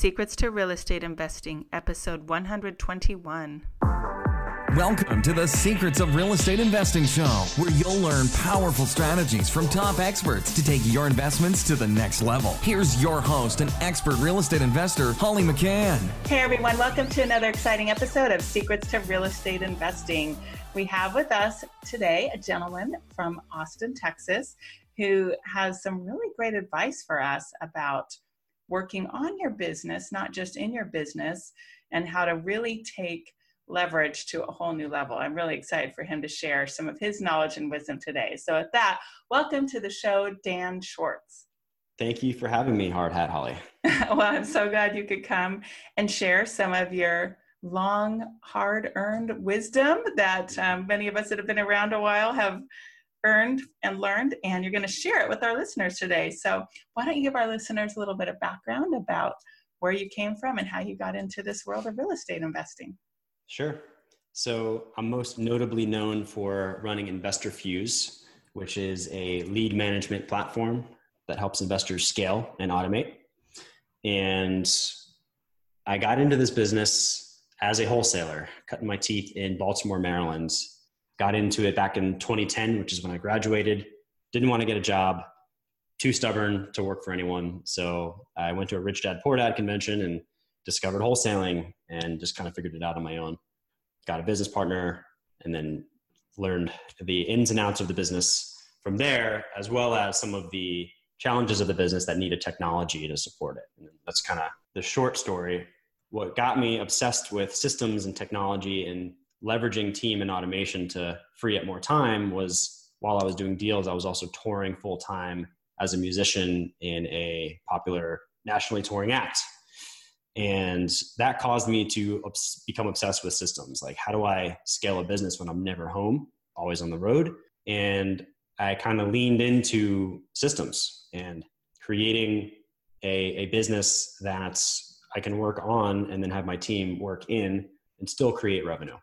Secrets to Real Estate Investing, episode 121. Welcome to the Secrets of Real Estate Investing Show, where you'll learn powerful strategies from top experts to take your investments to the next level. Here's your host and expert real estate investor, Holly McCann. Hey everyone, welcome to another exciting episode of Secrets to Real Estate Investing. We have with us today a gentleman from Austin, Texas, who has some really great advice for us about working on your business, not just in your business, and how to really take leverage to a whole new level. I'm really excited for him to share some of his knowledge and wisdom today. So, with that, welcome to the show, Dan Schwartz. Thank you for having me, Hard Hat Holly. well, I'm so glad you could come and share some of your long, hard earned wisdom that um, many of us that have been around a while have earned and learned, and you're going to share it with our listeners today. So, why don't you give our listeners a little bit of background about where you came from and how you got into this world of real estate investing? Sure. So, I'm most notably known for running Investor Fuse, which is a lead management platform that helps investors scale and automate. And I got into this business as a wholesaler, cutting my teeth in Baltimore, Maryland, got into it back in 2010, which is when I graduated. Didn't want to get a job, too stubborn to work for anyone. So I went to a Rich Dad Poor Dad convention and discovered wholesaling and just kind of figured it out on my own. Got a business partner and then learned the ins and outs of the business from there, as well as some of the challenges of the business that needed technology to support it. And that's kind of the short story. What got me obsessed with systems and technology and leveraging team and automation to free up more time was while I was doing deals, I was also touring full time as a musician in a popular nationally touring act. And that caused me to become obsessed with systems. Like, how do I scale a business when I'm never home, always on the road? And I kind of leaned into systems and creating a, a business that I can work on and then have my team work in and still create revenue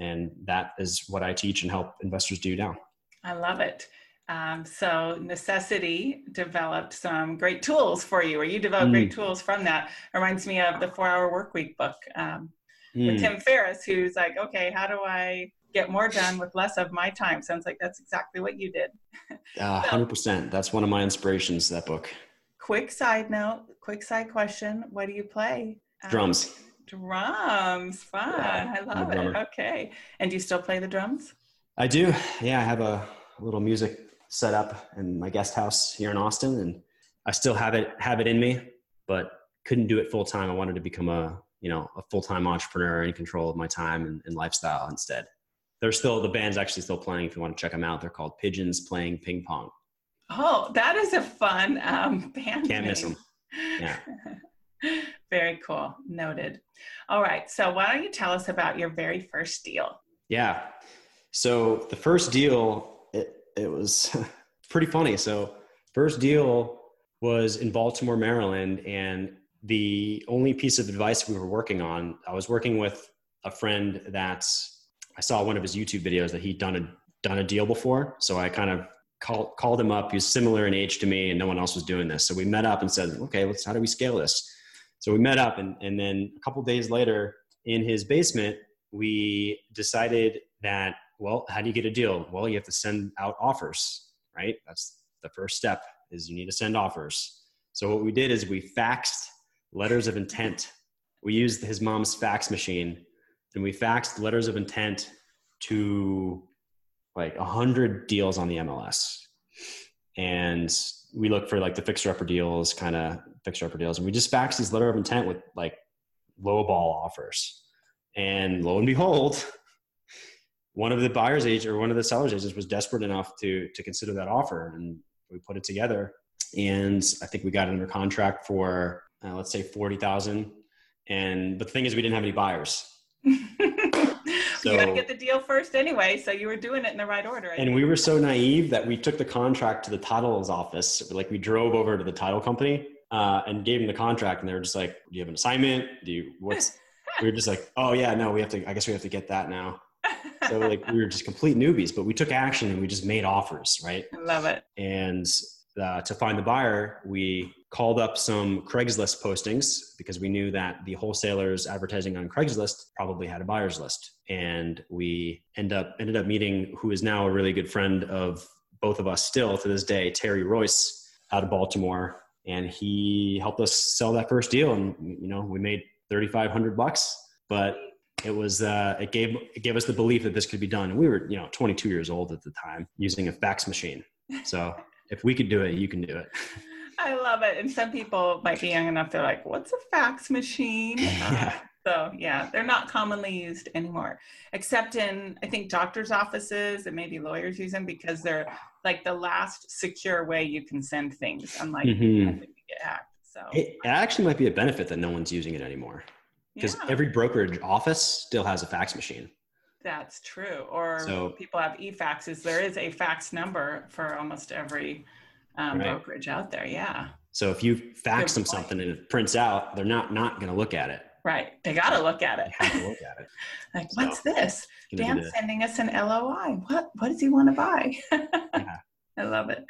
and that is what I teach and help investors do now. I love it. Um, so necessity developed some great tools for you, or you developed mm. great tools from that. Reminds me of the Four Hour Work Week book um, mm. with Tim Ferriss, who's like, okay, how do I get more done with less of my time? Sounds like that's exactly what you did. Hundred uh, percent. That's one of my inspirations. That book. Quick side note. Quick side question. What do you play? Um, Drums, fun. Yeah, I love it. Okay. And do you still play the drums? I do. Yeah, I have a little music set up in my guest house here in Austin, and I still have it have it in me, but couldn't do it full time. I wanted to become a you know a full time entrepreneur in control of my time and, and lifestyle instead. They're still the band's actually still playing. If you want to check them out, they're called Pigeons Playing Ping Pong. Oh, that is a fun um, band. Can't name. miss them. Yeah. very cool. Noted. All right. So, why don't you tell us about your very first deal? Yeah. So, the first deal, it, it was pretty funny. So, first deal was in Baltimore, Maryland. And the only piece of advice we were working on, I was working with a friend that I saw one of his YouTube videos that he'd done a, done a deal before. So, I kind of called, called him up. He was similar in age to me, and no one else was doing this. So, we met up and said, okay, let's, how do we scale this? So we met up, and, and then a couple days later in his basement, we decided that, well, how do you get a deal? Well, you have to send out offers, right? That's the first step is you need to send offers. So what we did is we faxed letters of intent. We used his mom's fax machine and we faxed letters of intent to like a hundred deals on the MLS. And we look for like the fixer upper deals, kind of fixer upper deals, and we just fax these letter of intent with like low ball offers. And lo and behold, one of the buyer's agent or one of the seller's agents was desperate enough to to consider that offer, and we put it together. And I think we got under contract for uh, let's say forty thousand. And but the thing is, we didn't have any buyers. so, you got to get the deal first anyway. So you were doing it in the right order. and we were so naive that we took the contract to the title's office. Like we drove over to the title company uh, and gave them the contract, and they were just like, "Do you have an assignment? Do you what's?" we were just like, "Oh yeah, no, we have to. I guess we have to get that now." So like we were just complete newbies, but we took action and we just made offers, right? I love it. And uh, to find the buyer, we called up some Craigslist postings because we knew that the wholesalers advertising on Craigslist probably had a buyer's list. And we end up ended up meeting who is now a really good friend of both of us still to this day, Terry Royce out of Baltimore. And he helped us sell that first deal. And, you know, we made 3,500 bucks, but it was, uh, it gave, it gave us the belief that this could be done. And we were, you know, 22 years old at the time using a fax machine. So if we could do it, you can do it. I love it. And some people might be young enough, they're like, what's a fax machine? Yeah. So yeah, they're not commonly used anymore, except in I think doctors' offices and maybe lawyers use them because they're like the last secure way you can send things, unlike Mhm. get hacked. So It, actually might be a benefit that no one's using it anymore because yeah, every brokerage office still has a fax machine. that's true. Or So- people have e-faxes. There is a fax number for almost every um, Right. brokerage out there. Yeah, So if you fax them something and it prints out, they're not not going to look at it. right. They got to look at it. Have to look at it. like, So, what's this? Dan's sending us an LOI. What what does he want to buy? I love it.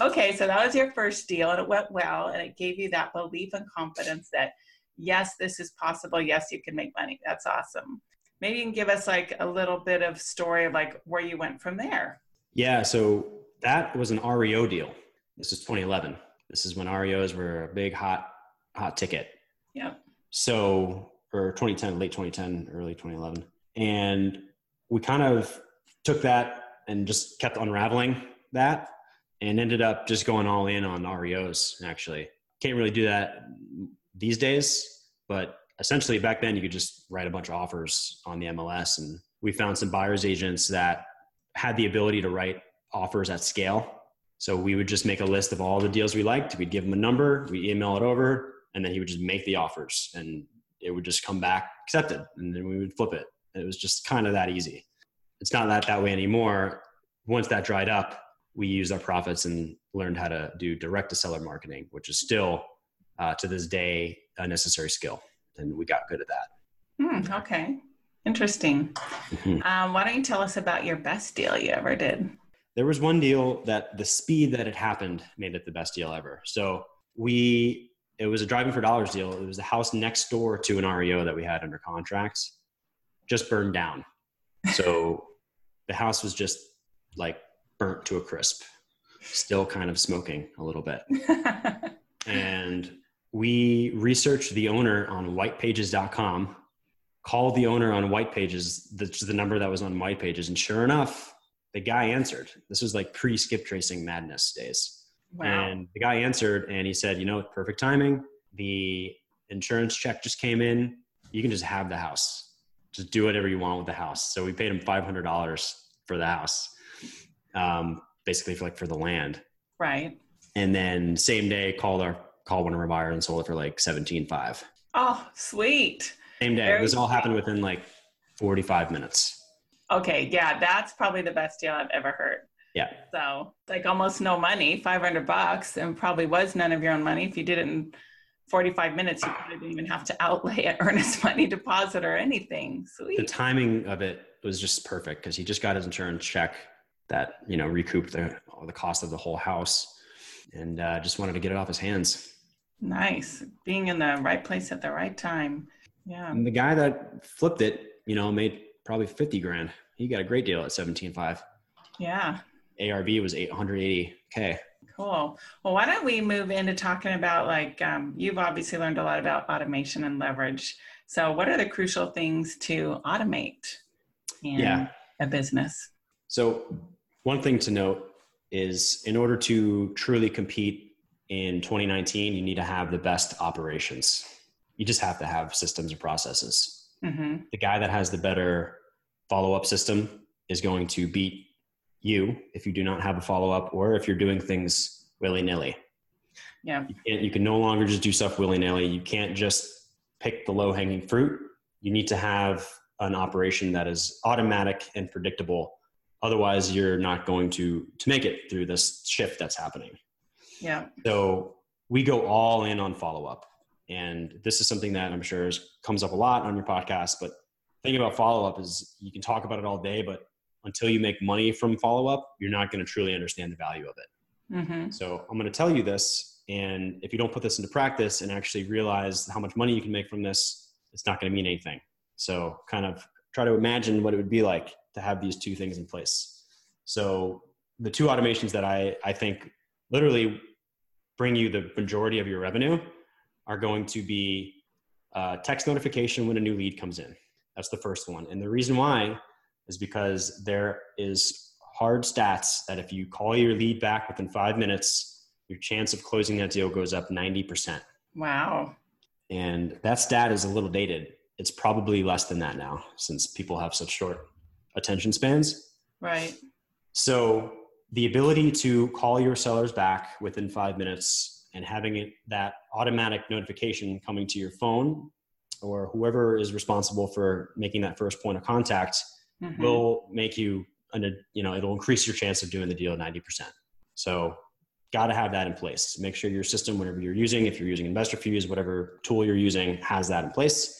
Okay, so that was your first deal and it went well and it gave you that belief and confidence that yes, this is possible. Yes, you can make money. That's awesome. Maybe you can give us like a little bit of story of like where you went from there. Yeah, so that was an REO deal. This is 2011. This is when REOs were a big hot hot ticket. Yeah. So, or 2010, late 2010, early 2011, and we kind of took that and just kept unraveling that, and ended up just going all in on REOs. Actually, can't really do that these days, but essentially back then you could just write a bunch of offers on the MLS, and we found some buyers agents that had the ability to write offers at scale. So we would just make a list of all the deals we liked. We'd give him a number, we email it over, and then he would just make the offers, and it would just come back accepted, and then we would flip it. It was just kind of that easy. It's not that that way anymore. Once that dried up, we used our profits and learned how to do direct to seller marketing, which is still uh, to this day a necessary skill, and we got good at that. Hmm, okay. Interesting. Mhm. Um, why don't you tell us about your best deal you ever did? There was one deal that the speed that it happened made it the best deal ever. So we, it was a driving for dollars deal. It was the house next door to an REO that we had under contract, just burned down. So the house was just like burnt to a crisp, still kind of smoking a little bit. And we researched the owner on whitepages.com, called the owner on whitepages, that's the number that was on whitepages, and sure enough, the guy answered. This was like pre skip tracing madness days. wow. And the guy answered and he said, You know, perfect timing. The insurance check just came in. You can just have the house. Just do whatever you want with the house. So we paid him $500 for the house, um, basically for like for the land. right. And then same day called our called one of our buyers and sold it for like 17.5. Oh, sweet. Same day. Very this all happened within like 45 minutes. Okay, yeah, that's probably the best deal I've ever heard. Yeah. So, like almost no money, 500 bucks, and probably was none of your own money. If you did it in 45 minutes, you probably didn't even have to outlay an earnest money deposit or anything. the timing of it was just perfect because he just got his insurance check that you know recouped the the cost of the whole house and uh, just wanted to get it off his hands Nice. Being in the right place at the right time. Yeah. and the guy that flipped it you know made probably 50 grand he got a great deal at 17.5 Yeah. arv was 880k Cool. Well, why don't we move into talking about like um, you've obviously learned a lot about automation and leverage. So, what are the crucial things to automate in Yeah. a business? so one thing to note is in order to truly compete in 2019 you need to have the best operations you just have to have systems and processes hmm the guy that has the better follow up system is going to beat you if you do not have a follow up or if you're doing things willy nilly. Yeah. You, can't- you can no longer just do stuff willy nilly. You can't just pick the low hanging fruit. You need to have an operation that is automatic and predictable. Otherwise, you're not going to to make it through this shift that's happening. Yeah. So we go all in on follow up. And this is something that I'm sure is, comes up a lot on your podcast. But thing about follow up is you can talk about it all day, but until you make money from follow up, you're not going to truly understand the value of it. Mm-hmm. So I'm going to tell you this. And if you don't put this into practice and actually realize how much money you can make from this, it's not going to mean anything. So kind of try to imagine what it would be like to have these two things in place. So the two automations that I, I think literally bring you the majority of your revenue are going to be uh, text notification when a new lead comes in. That's the first one. And the reason why is because there is hard stats that if you call your lead back within five minutes, your chance of closing that deal goes up 90%. Wow. And that stat is a little dated. It's probably less than that now since people have such short attention spans. Right. So the ability to call your sellers back within five minutes and having it, that automatic notification coming to your phone or whoever is responsible for making that first point of contact mm-hmm. will make you an, you know it'll increase your chance of doing the deal 90% so got to have that in place. Make sure your system whatever you're using if you're using InvestorFuse whatever tool you're using has that in place.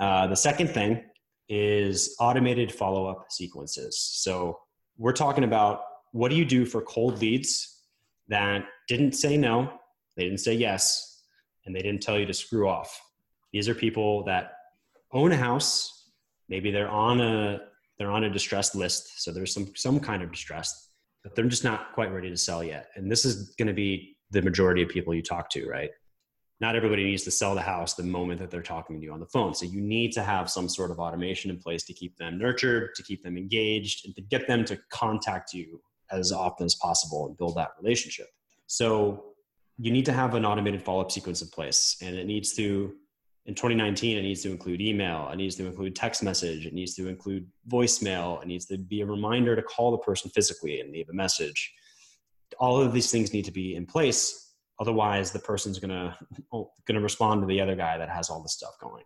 Uh, the second thing is automated follow-up sequences. So we're talking about what do you do for cold leads that didn't say no they didn't say yes and they didn't tell you to screw off. These are people that own a house. Maybe they're on a they're on a distressed list so there's some some kind of distress but they're just not quite ready to sell yet. And this is going to be the majority of people you talk to right? Not everybody needs to sell the house the moment that they're talking to you on the phone. So you need to have some sort of automation in place to keep them nurtured to keep them engaged and to get them to contact you as often as possible and build that relationship. So you need to have an automated follow-up sequence in place and it needs to in 2019 it needs to include email it needs to include text message it needs to include voicemail it needs to be a reminder to call the person physically and leave a message. All of these things need to be in place otherwise the person's to going to respond to the other guy that has all this stuff going.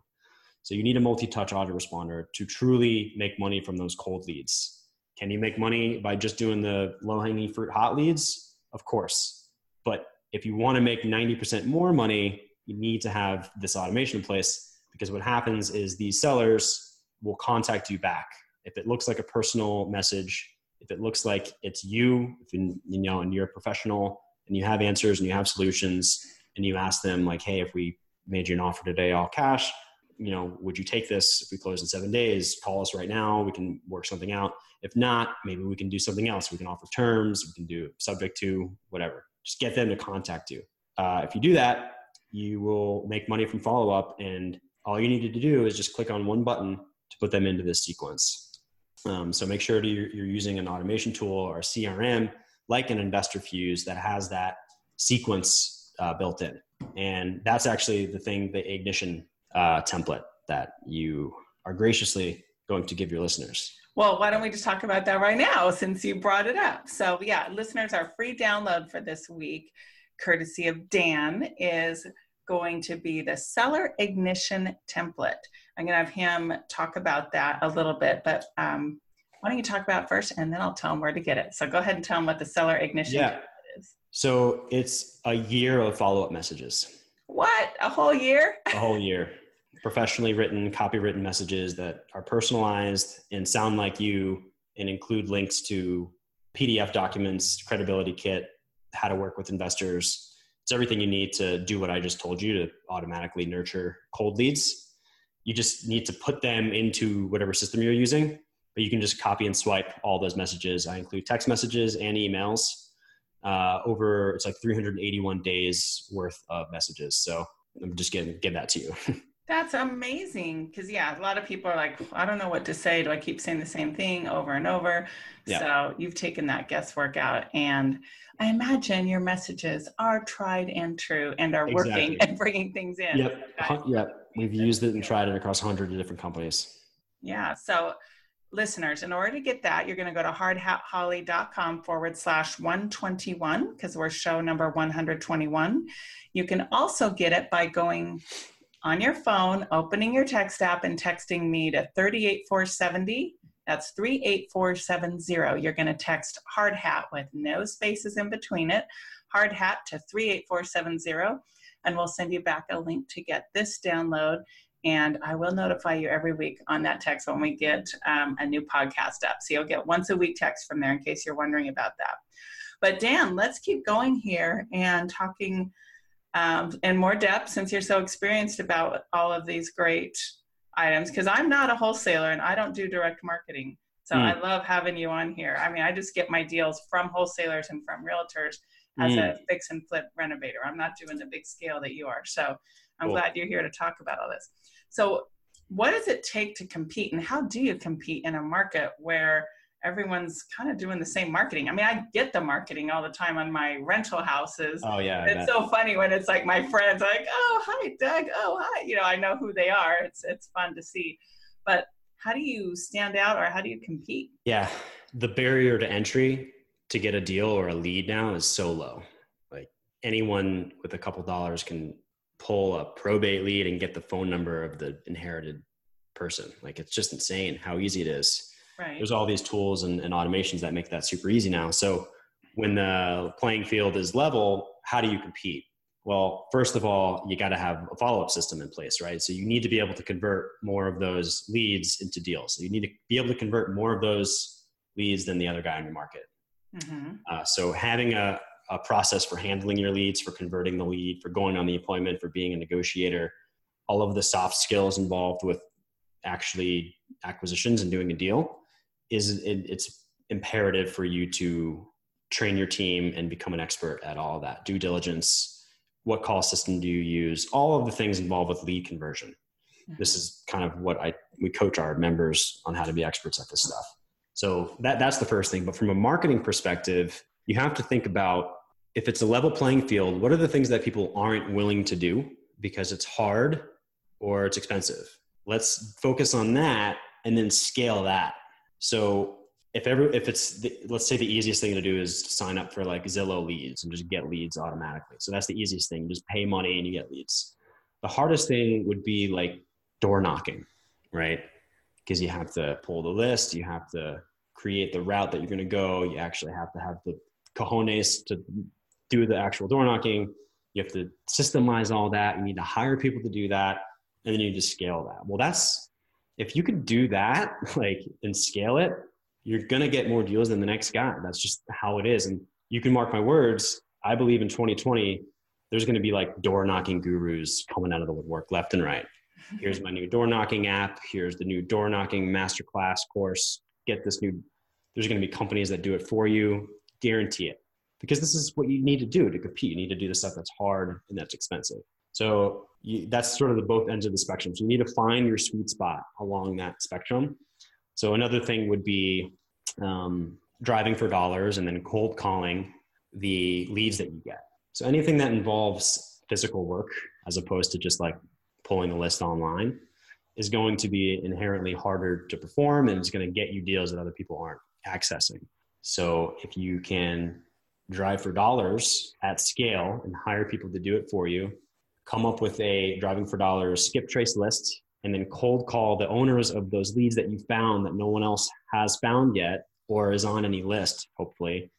So you need a multi-touch autoresponder to truly make money from those cold leads. Can you make money by just doing the low-hanging fruit hot leads? Of course. But if you want to make 90% more money you need to have this automation in place because what happens is these sellers will contact you back. If it looks like a personal message if it looks like it's you if you, you know and you're a professional and you have answers and you have solutions and you ask them like hey if we made you an offer today all cash you know would you take this? If we close in seven days call us right now we can work something out. If not maybe we can do something else. We can offer terms we can do subject to whatever just get them to contact you uh, if you do that you will make money from follow up. And all you needed to do is just click on one button to put them into this sequence. Um, so make sure to, you're using an automation tool or CRM like an investor fuse that has that sequence uh, built in. And that's actually the thing, the ignition uh, template that you are graciously going to give your listeners. Well, why don't we just talk about that right now since you brought it up? So, yeah, listeners, our free download for this week, courtesy of Dan, is going to be the seller ignition template. I'm going to have him talk about that a little bit, but um, why don't you talk about first and then I'll tell him where to get it. So go ahead and tell him what the seller ignition yeah. is. So it's a year of follow up messages. What? A whole year? a whole year. Professionally written, copywritten messages that are personalized and sound like you and include links to PDF documents, credibility kit, how to work with investors, it's everything you need to do what I just told you to automatically nurture cold leads. You just need to put them into whatever system you're using, but you can just copy and swipe all those messages. I include text messages and emails uh, over it's like 381 days worth of messages. So I'm just gonna give that to you. That's amazing. Because, yeah, a lot of people are like, I don't know what to say. Do I keep saying the same thing over and over? Yeah. So you've taken that guesswork out. And I imagine your messages are tried and true and are exactly. working and bringing things in. Yep. Yep. We've used it and tried it across hundreds of different companies. Yeah. So, listeners, in order to get that, you're going to go to hardhatholly.com forward slash 121 because we're show number 121. You can also get it by going on your phone, opening your text app, and texting me to 38470. That's 38470. You're going to text hard hat with no spaces in between it, hard hat to 38470, and we'll send you back a link to get this download. And I will notify you every week on that text when we get um, a new podcast up. So you'll get once a week text from there in case you're wondering about that. But Dan, let's keep going here and talking um, in more depth since you're so experienced about all of these great items. Because I'm not a wholesaler and I don't do direct marketing. So mm. I love having you on here. I mean, I just get my deals from wholesalers and from realtors as mm. a fix and flip renovator. I'm not doing the big scale that you are. So I'm cool. glad you're here to talk about all this. So, what does it take to compete, and how do you compete in a market where everyone's kind of doing the same marketing? I mean, I get the marketing all the time on my rental houses. Oh yeah, it's so funny when it's like my friends like, "Oh, hi, Doug. Oh, hi." You know, I know who they are. It's it's fun to see, but how do you stand out or how do you compete? Yeah, the barrier to entry to get a deal or a lead now is so low. Like anyone with a couple dollars can pull a probate lead and get the phone number of the inherited person. Like it's just insane how easy it is. Right. There's all these tools and, and automations that make that super easy now. So when the playing field is level, how do you compete? Well, first of all, you got to have a follow up system in place, right? So you need to be able to convert more of those leads into deals. So you need to be able to convert more of those leads than the other guy in your market. Mm-hmm. Uh, so having a, a process for handling your leads, for converting the lead, for going on the appointment, for being a negotiator, all of the soft skills involved with actually acquisitions and doing a deal is it, it's imperative for you to train your team and become an expert at all that. Due diligence what call system do you use all of the things involved with lead conversion. Mm-hmm. this is kind of what i we coach our members on how to be experts at this stuff. So that that's the first thing. But from a marketing perspective you have to think about if it's a level playing field what are the things that people aren't willing to do because it's hard or it's expensive? Let's focus on that and then scale that so if every if it's the, let's say the easiest thing to do is to sign up for like Zillow leads and just get leads automatically. So that's the easiest thing. You Just pay money and you get leads. The hardest thing would be like door knocking, right? Because you have to pull the list, you have to create the route that you're going to go. You actually have to have the cojones to do the actual door knocking. You have to systemize all that. You need to hire people to do that, and then you just scale that. Well, that's if you could do that, like and scale it, you're going to get more deals than the next guy. That's just how it is. And you can mark my words. I believe in 2020, there's going to be like door knocking gurus coming out of the woodwork left and right. Here's my new door knocking app. Here's the new door knocking masterclass course. Get this new, there's going to be companies that do it for you. Guarantee it. Because this is what you need to do to compete. You need to do the stuff that's hard and that's expensive. So you, that's sort of the both ends of the spectrum. So you need to find your sweet spot along that spectrum so another thing would be um, driving for dollars and then cold calling the leads that you get. So anything that involves physical work as opposed to just like pulling a list online is going to be inherently harder to perform and it's going to get you deals that other people aren't accessing. So if you can drive for dollars at scale and hire people to do it for you, come up with a driving for dollars skip trace list and then cold call the owners of those leads that you found that no one else has found yet or is on any list, hopefully,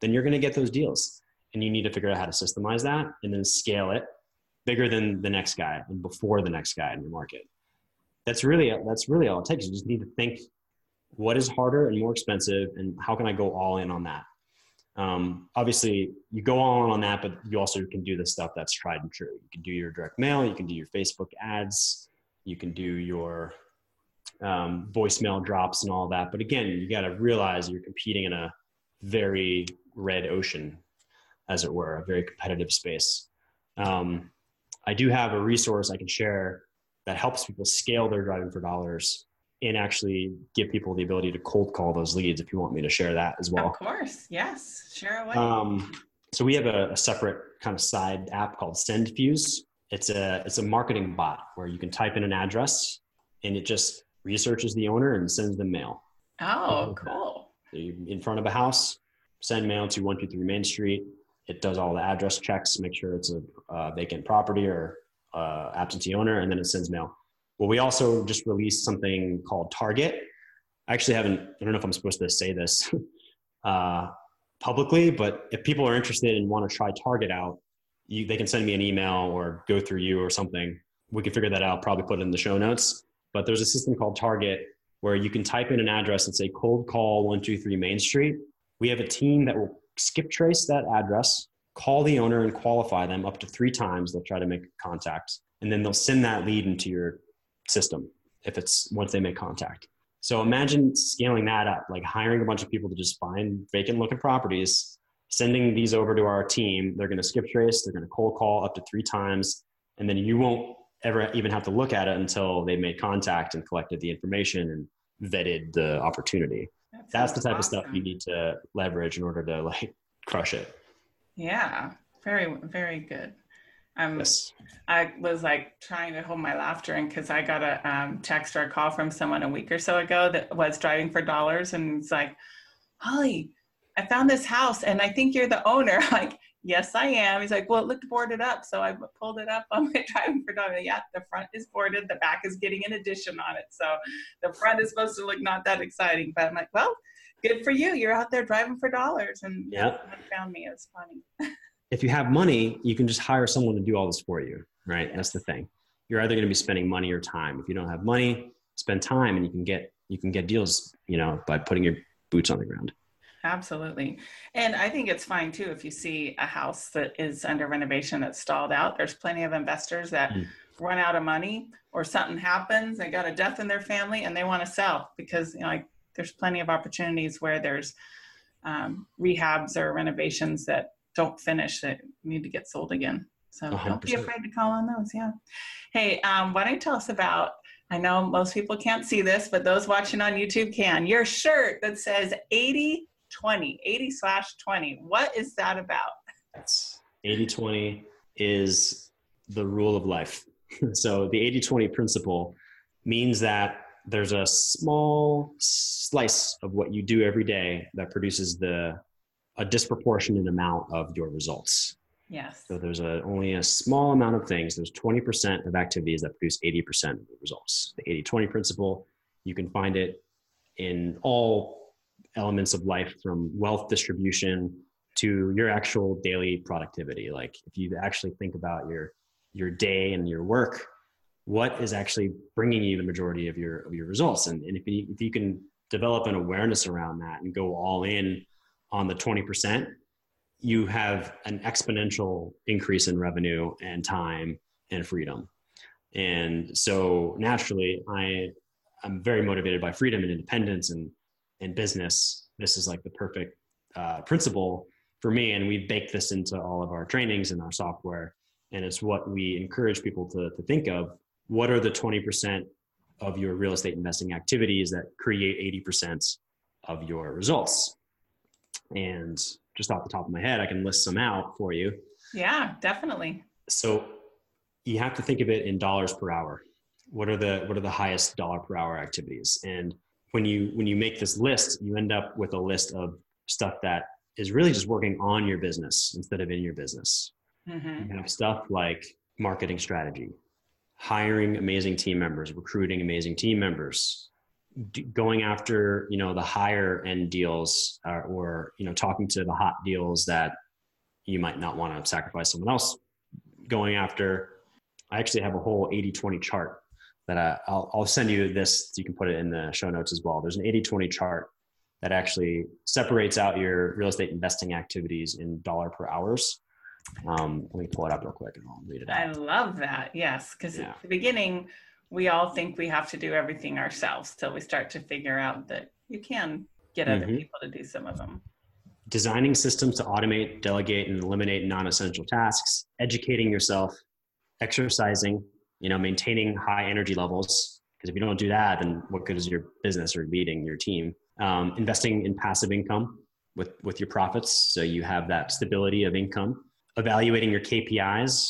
then you're going to get those deals. And you need to figure out how to systemize that and then scale it bigger than the next guy and before the next guy in your market. That's really that's really all it takes. You just need to think what is harder and more expensive, and how can I go all in on that? Um, obviously, you go in on that, but you also can do the stuff that's tried and true. You can do your direct mail, you can do your Facebook ads, you can do your um, voicemail drops and all that. But again, you got to realize you're competing in a very red ocean, as it were, a very competitive space. Um, I do have a resource I can share that helps people scale their driving for dollars and actually give people the ability to cold call those leads if you want me to share that as well. Of course, yes, share away. Um, so we have a, a, separate kind of side app called SendFuse, it's a it's a marketing bot where you can type in an address and it just researches the owner and sends them mail. Oh, cool. So in front of a house, send mail to 123 Main Street. It does all the address checks, make sure it's a, vacant property or uh, absentee owner, and then it sends mail. Well, we also just released something called Target. I actually haven't, I don't know if I'm supposed to say this uh, publicly, but if people are interested and want to try Target out, you, they can send me an email or go through you or something. We can figure that out, probably put it in the show notes. But there's a system called Target where you can type in an address and say cold call 123 Main Street. We have a team that will skip trace that address, call the owner and qualify them up to three times. They'll try to make contact, and then they'll send that lead into your system if it's once they make contact. So imagine scaling that up, like hiring a bunch of people to just find vacant looking properties, sending these over to our team. They're going to skip trace, they're going to cold call up to three times, and then you won't ever even have to look at it until they made contact and collected the information and vetted the opportunity. That That's the type awesome. of stuff you need to leverage in order to like crush it. Yeah, very, very good. Um, yes. I was like trying to hold my laughter in because I got a um, text or a call from someone a week or so ago that was driving for dollars and it's like, Holly, I found this house and I think you're the owner. like, yes, I am. He's like, well, it looked boarded up. So I pulled it up on my driving for dollars. Yeah, the front is boarded. The back is getting an addition on it. So the front is supposed to look not that exciting. But I'm like, well, good for you. You're out there driving for dollars. And yeah, found me. It was funny. if you have money, you can just hire someone to do all this for you, right? That's the thing. You're either going to be spending money or time. If you don't have money, spend time, and you can get you can get deals, you know, by putting your boots on the ground. Absolutely. And I think it's fine too if you see a house that is under renovation that's stalled out. There's plenty of investors that mm. run out of money or something happens, they got a death in their family and they want to sell because you know like there's plenty of opportunities where there's um, rehabs or renovations that don't finish that need to get sold again. So do not be afraid to call on those. Yeah. Hey, um, why don't you tell us about? I know most people can't see this, but those watching on YouTube can. Your shirt that says 80 20, 80 slash 20. What is that about? That's 80 20 is the rule of life. so the 80 20 principle means that there's a small slice of what you do every day that produces the a disproportionate amount of your results. Yes. So there's a, only a small amount of things. There's 20% of activities that produce 80% of the results. The 80 20 principle, you can find it in all elements of life from wealth distribution to your actual daily productivity. Like if you actually think about your, your day and your work, what is actually bringing you the majority of your, of your results? And, and if, you, if you can develop an awareness around that and go all in on the 20%, you have an exponential increase in revenue and time and freedom. And so naturally, I I'm very motivated by freedom and independence and and business. This is like the perfect uh, principle for me, and we baked this into all of our trainings and our software. And it's what we encourage people to to think of. What are the 20% of your real estate investing activities that create 80% of your results? And just off the top of my head, I can list some out for you. Yeah, definitely. So you have to think of it in dollars per hour. What are the what are the highest dollar per hour activities? And when you when you make this list, you end up with a list of stuff that is really just working on your business instead of in your business. Mm-hmm. You have stuff like marketing strategy, hiring amazing team members, recruiting amazing team members, going after you know the higher end deals uh, or you know talking to the hot deals that you might not want to sacrifice someone else going after i actually have a whole 80-20 chart that I, I'll, I'll send you this so you can put it in the show notes as well there's an 80-20 chart that actually separates out your real estate investing activities in dollar per hours um, let me pull it up real quick and i'll read it out. i love that yes because yeah. at the beginning we all think we have to do everything ourselves till we start to figure out that you can get other mm-hmm. people to do some of them. Designing systems to automate, delegate, and eliminate non-essential tasks, educating yourself, exercising, you know, maintaining high energy levels. Because if you don't do that, then what good is your business or leading your team? Um, investing in passive income with with your profits, so you have that stability of income. Evaluating your KPIs,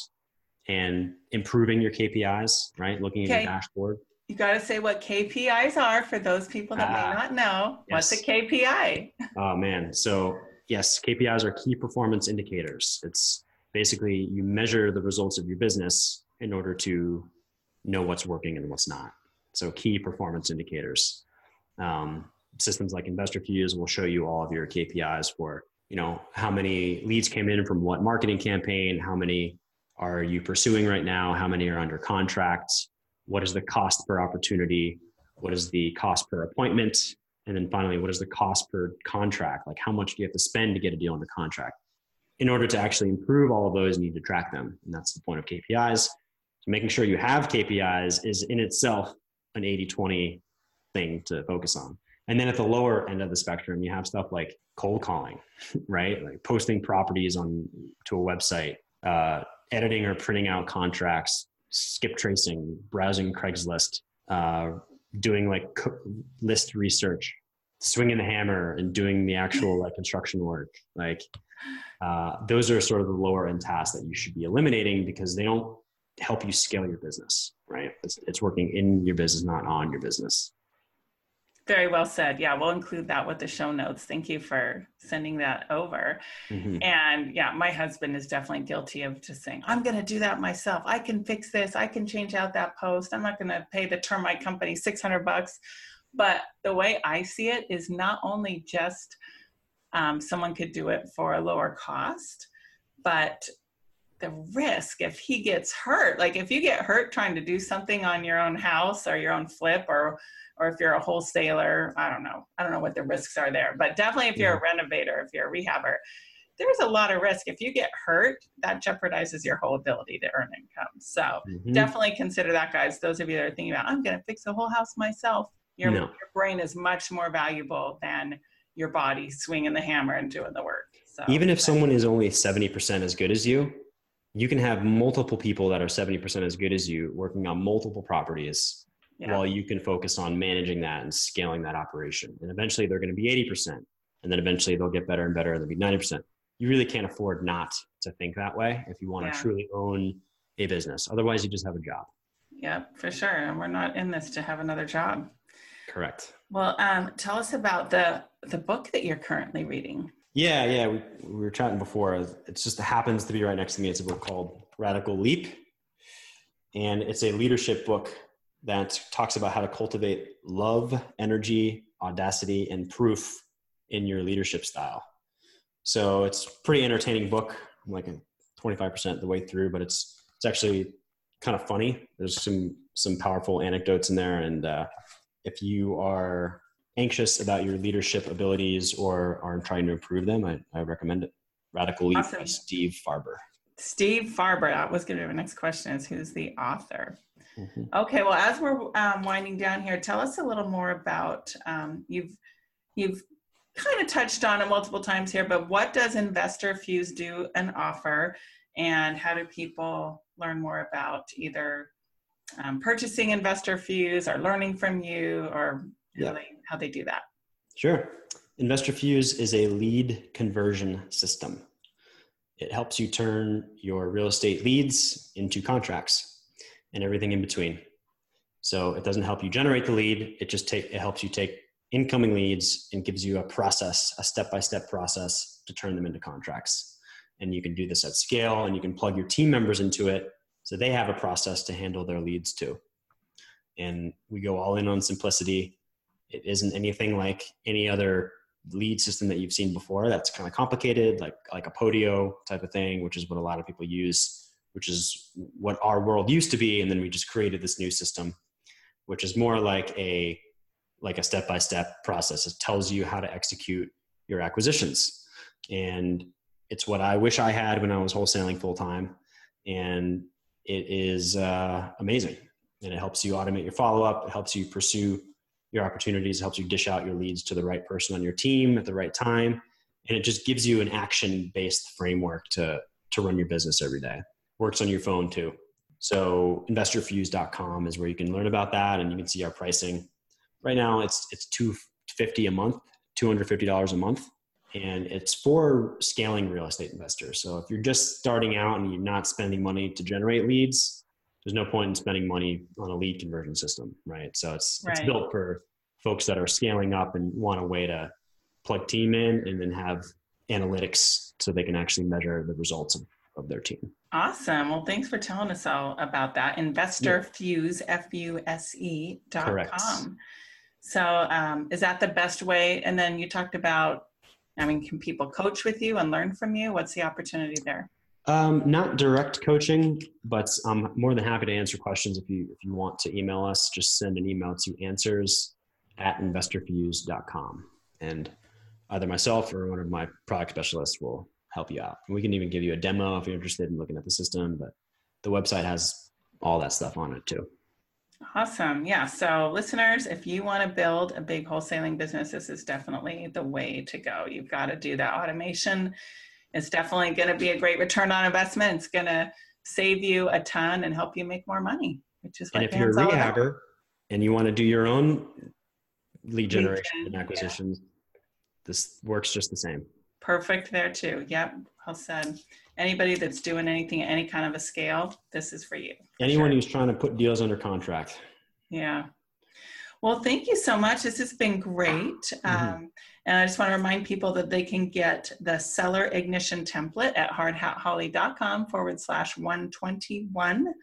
and improving your KPIs, right? Looking at okay. your dashboard. You got to say what KPIs are for those people that may ah, not know. Yes. What's a KPI? Oh, man. So, yes, KPIs are key performance indicators. It's basically you measure the results of your business in order to know what's working and what's not. So, key performance indicators. Um, systems like Investor InvestorFuse will show you all of your KPIs for you know how many leads came in from what marketing campaign, how many are you pursuing right now? How many are under contract? What is the cost per opportunity? What is the cost per appointment? And then finally, what is the cost per contract? Like how much do you have to spend to get a deal under contract? In order to actually improve all of those, you need to track them. And that's the point of KPIs. So making sure you have KPIs is in itself an 80 20 thing to focus on. And then at the lower end of the spectrum, you have stuff like cold calling, right? Like posting properties on to a website, uh, editing or printing out contracts, skip tracing, browsing Craigslist, uh, doing like list research, swinging the hammer, and doing the actual like construction work. Like uh, those are sort of the lower end tasks that you should be eliminating because they don't help you scale your business. Right? It's, it's working in your business, not on your business. Very well said. Yeah, we'll include that with the show notes. Thank you for sending that over. Mm-hmm. And yeah, my husband is definitely guilty of just saying, I'm going to do that myself. I can fix this. I can change out that post. I'm not going to pay the termite company 600 bucks. But the way I see it is not only just um, someone could do it for a lower cost, but the risk if he gets hurt, like if you get hurt trying to do something on your own house or your own flip or or if you're a wholesaler, I don't know. I don't know what the risks are there, but definitely if you're a renovator, if you're a rehabber, there's a lot of risk. If you get hurt, that jeopardizes your whole ability to earn income. So mm-hmm. definitely consider that, guys. Those of you that are thinking about, I'm going to fix the whole house myself. Your, no. your brain is much more valuable than your body swinging the hammer and doing the work. So even if someone is only 70% as good as you, you can have multiple people that are 70% as good as you working on multiple properties yeah. while you can focus on managing that and scaling that operation. And eventually they're going to be 80%. And then eventually they'll get better and better and they'll be 90%. You really can't afford not to think that way if you want yeah. to truly own a business. Otherwise, you just have a job. Yep, for sure. And we're not in this to have another job. Correct. Well, um, tell us about the the book that you're currently reading. Yeah, yeah, we, we were chatting before. It just happens to be right next to me. It's a book called Radical Leap, and it's a leadership book that talks about how to cultivate love, energy, audacity, and proof in your leadership style. So it's pretty entertaining book. I'm like 25% the way through, but it's it's actually kind of funny. There's some some powerful anecdotes in there, and uh, if you are anxious about your leadership abilities or are trying to improve them, I, I recommend it. Radical Leap awesome. by Steve Farber. Steve Farber. That was going to be my next question. Is who's the author? Mm-hmm. Okay, well, as we're um, winding down here, tell us a little more about um, you've you've kind of touched on it multiple times here, but what does Investor Fuse do and offer, and how do people learn more about either um, purchasing Investor Fuse or learning from you, or yeah. how, they, how they do that? Sure. Investor Fuse is a lead conversion system. It helps you turn your real estate leads into contracts and everything in between. So it doesn't help you generate the lead. It just take it helps you take incoming leads and gives you a process, a step-by-step process to turn them into contracts. And you can do this at scale and you can plug your team members into it so they have a process to handle their leads too. And we go all in on simplicity. It isn't anything like any other lead system that you've seen before that's kind of complicated, like like a Podio type of thing, which is what a lot of people use which is what our world used to be and then we just created this new system which is more like a like a step-by-step process. It tells you how to execute your acquisitions. And it's what i wish i had when i was wholesaling full-time. And it is uh, amazing. And it helps you automate your follow-up. It helps you pursue your opportunities. It helps you dish out your leads to the right person on your team at the right time. And it just gives you an action-based framework to to run your business every day works on your phone too. So investorfuse.com is where you can learn about that and you can see our pricing. Right now it's it's 250 a month, $250 a month and it's for scaling real estate investors. So if you're just starting out and you're not spending money to generate leads, there's no point in spending money on a lead conversion system, right? So it's right. it's built for folks that are scaling up and want a way to plug team in and then have analytics so they can actually measure the results of, of their team. Awesome. Well, thanks for telling us all about that. InvestorFuse, F-U-S-E dot Correct. com. So um, is that the best way? And then you talked about, I mean, can people coach with you and learn from you? What's the opportunity there? Um, not direct coaching, but I'm more than happy to answer questions if you if you want to email us. Just send an email to answers at investorfuse.com. And either myself or one of my product specialists will help you out. We can even give you a demo if you're interested in looking at the system, but the website has all that stuff on it too. Awesome. Yeah. So, listeners, if you want to build a big wholesaling business, this is definitely the way to go. You've got to do that automation. It's definitely going to be a great return on investment. It's going to save you a ton and help you make more money, which is what And if you're a rehabber and you want to do your own lead generation and acquisitions, yeah. this works just the same. Perfect there too. Yep. Well said anybody that's doing anything at any kind of a scale, this is for you. For Anyone sure. who's trying to put deals under contract. Yeah. Well, thank you so much. This has been great. Mm-hmm. Um, and I just want to remind people that they can get the seller ignition template at hardhatholly.com forward slash 121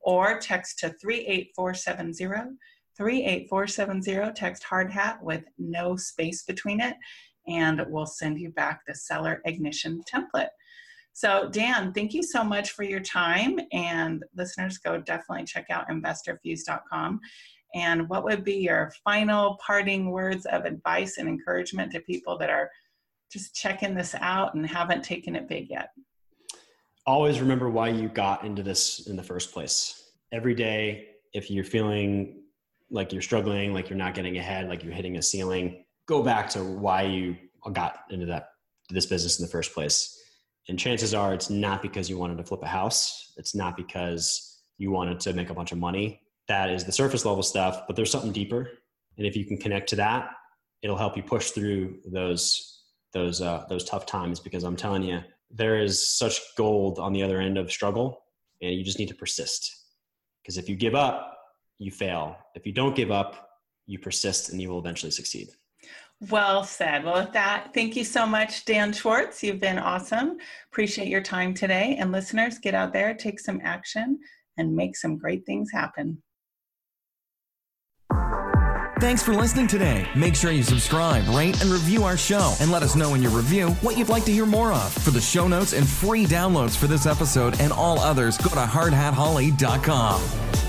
or text to 38470. 38470, text hard hat with no space between it, and we'll send you back the seller ignition template. So, Dan, thank you so much for your time. And listeners, go definitely check out investorfuse.com. And what would be your final parting words of advice and encouragement to people that are just checking this out and haven't taken it big yet? Always remember why you got into this in the first place. Every day, if you're feeling like you're struggling, like you're not getting ahead, like you're hitting a ceiling, go back to why you got into that this business in the first place and chances are it's not because you wanted to flip a house. It's not because you wanted to make a bunch of money. That is the surface level stuff, but there's something deeper. And if you can connect to that, it'll help you push through those those uh, those tough times. Because I'm telling you, there is such gold on the other end of struggle, and you just need to persist. Because if you give up, you fail. If you don't give up, you persist, and you will eventually succeed. Well said. Well, with that, thank you so much, Dan Schwartz. You've been awesome. Appreciate your time today. And listeners, get out there, take some action, and make some great things happen. Thanks for listening today. Make sure you subscribe, rate, and review our show, and let us know in your review what you'd like to hear more of. For the show notes and free downloads for this episode and all others, go to hardhatholly.com.